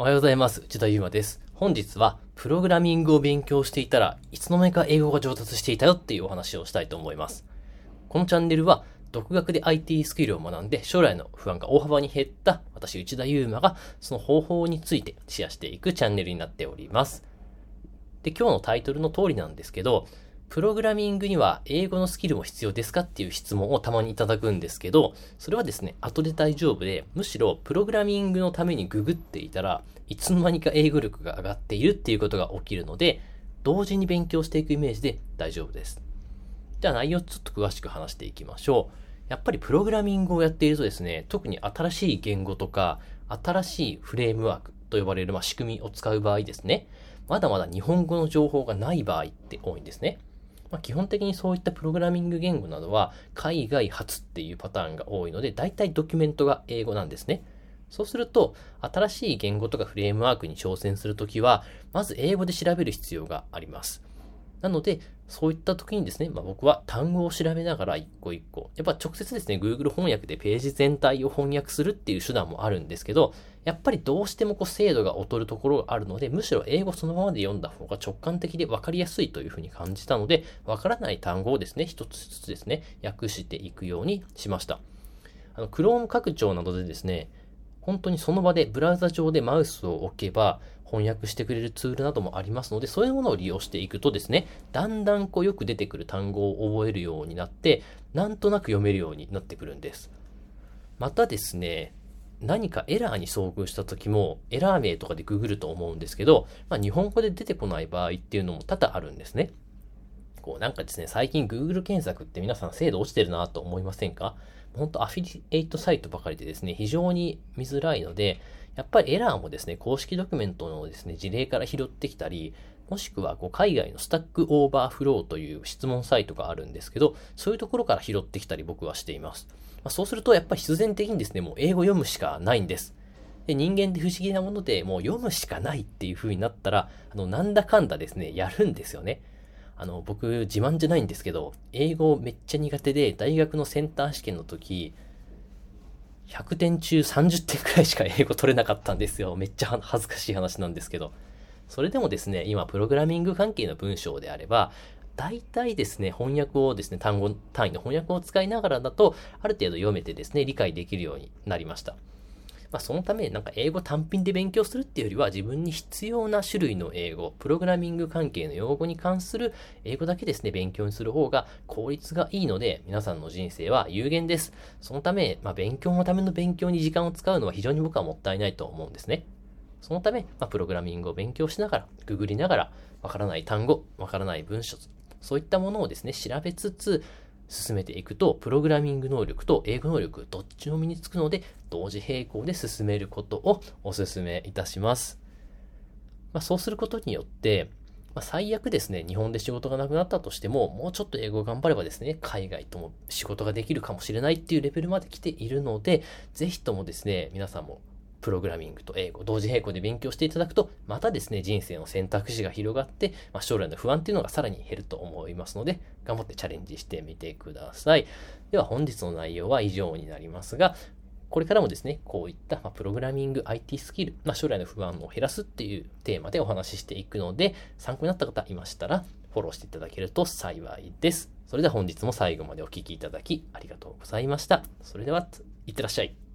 おはようございます。内田祐馬です。本日は、プログラミングを勉強していたらいつの間にか英語が上達していたよっていうお話をしたいと思います。このチャンネルは、独学で IT スキルを学んで将来の不安が大幅に減った私内田祐馬がその方法についてシェアしていくチャンネルになっております。で、今日のタイトルの通りなんですけど、プログラミングには英語のスキルも必要ですかっていう質問をたまにいただくんですけど、それはですね、後で大丈夫で、むしろプログラミングのためにググっていたらいつの間にか英語力が上がっているっていうことが起きるので、同時に勉強していくイメージで大丈夫です。じゃあ内容ちょっと詳しく話していきましょう。やっぱりプログラミングをやっているとですね、特に新しい言語とか、新しいフレームワークと呼ばれるま仕組みを使う場合ですね、まだまだ日本語の情報がない場合って多いんですね。まあ、基本的にそういったプログラミング言語などは海外発っていうパターンが多いので、大体ドキュメントが英語なんですね。そうすると、新しい言語とかフレームワークに挑戦するときは、まず英語で調べる必要があります。なので、そういった時にですね、まあ、僕は単語を調べながら一個一個、やっぱ直接ですね、Google 翻訳でページ全体を翻訳するっていう手段もあるんですけど、やっぱりどうしてもこう精度が劣るところがあるので、むしろ英語そのままで読んだ方が直感的で分かりやすいというふうに感じたので、分からない単語をですね、一つずつですね、訳していくようにしました。あの、Chrome 拡張などでですね、本当にその場でブラウザ上でマウスを置けば翻訳してくれるツールなどもありますので、そういうものを利用していくとですね、だんだんこうよく出てくる単語を覚えるようになって、なんとなく読めるようになってくるんです。またですね、何かエラーに遭遇した時も、エラー名とかでググると思うんですけど、まあ、日本語で出てこない場合っていうのも多々あるんですね。こうなんかですね、最近 Google 検索って皆さん精度落ちてるなと思いませんか？本当アフィリエイトサイトばかりでですね、非常に見づらいので、やっぱりエラーもですね、公式ドキュメントのですね、事例から拾ってきたり、もしくはこう海外の Stack Overflow という質問サイトがあるんですけど、そういうところから拾ってきたり僕はしています。まあ、そうするとやっぱり必然的にですね、もう英語読むしかないんです。で人間って不思議なもので、もう読むしかないっていう風になったら、あの、なんだかんだですね、やるんですよね。あの、僕、自慢じゃないんですけど、英語めっちゃ苦手で、大学のセンター試験の時、100点中30点くらいしか英語取れなかったんですよ。めっちゃ恥ずかしい話なんですけど。それでもですね、今、プログラミング関係の文章であれば、大体ですね、翻訳をですね、単語単位の翻訳を使いながらだと、ある程度読めてですね、理解できるようになりました。まあ、そのため、なんか英語単品で勉強するっていうよりは、自分に必要な種類の英語、プログラミング関係の用語に関する英語だけですね、勉強にする方が効率がいいので、皆さんの人生は有限です。そのため、まあ、勉強のための勉強に時間を使うのは非常に僕はもったいないと思うんですね。そのため、まあ、プログラミングを勉強しながら、ググりながら、わからない単語、わからない文章、そういったものをですね、調べつつ、進めていくと、プログラミング能力と英語能力、どっちも身につくので、同時並行で進めることをお勧めいたします。まあ、そうすることによって、まあ、最悪ですね、日本で仕事がなくなったとしても、もうちょっと英語を頑張ればですね、海外とも仕事ができるかもしれないっていうレベルまで来ているので、ぜひともですね、皆さんもプログラミングと英語、同時並行で勉強していただくと、またですね、人生の選択肢が広がって、まあ、将来の不安っていうのがさらに減ると思いますので、頑張ってチャレンジしてみてください。では本日の内容は以上になりますが、これからもですね、こういった、まプログラミング IT スキル、まあ、将来の不安を減らすっていうテーマでお話ししていくので、参考になった方いましたら、フォローしていただけると幸いです。それでは本日も最後までお聴きいただきありがとうございました。それでは、いってらっしゃい。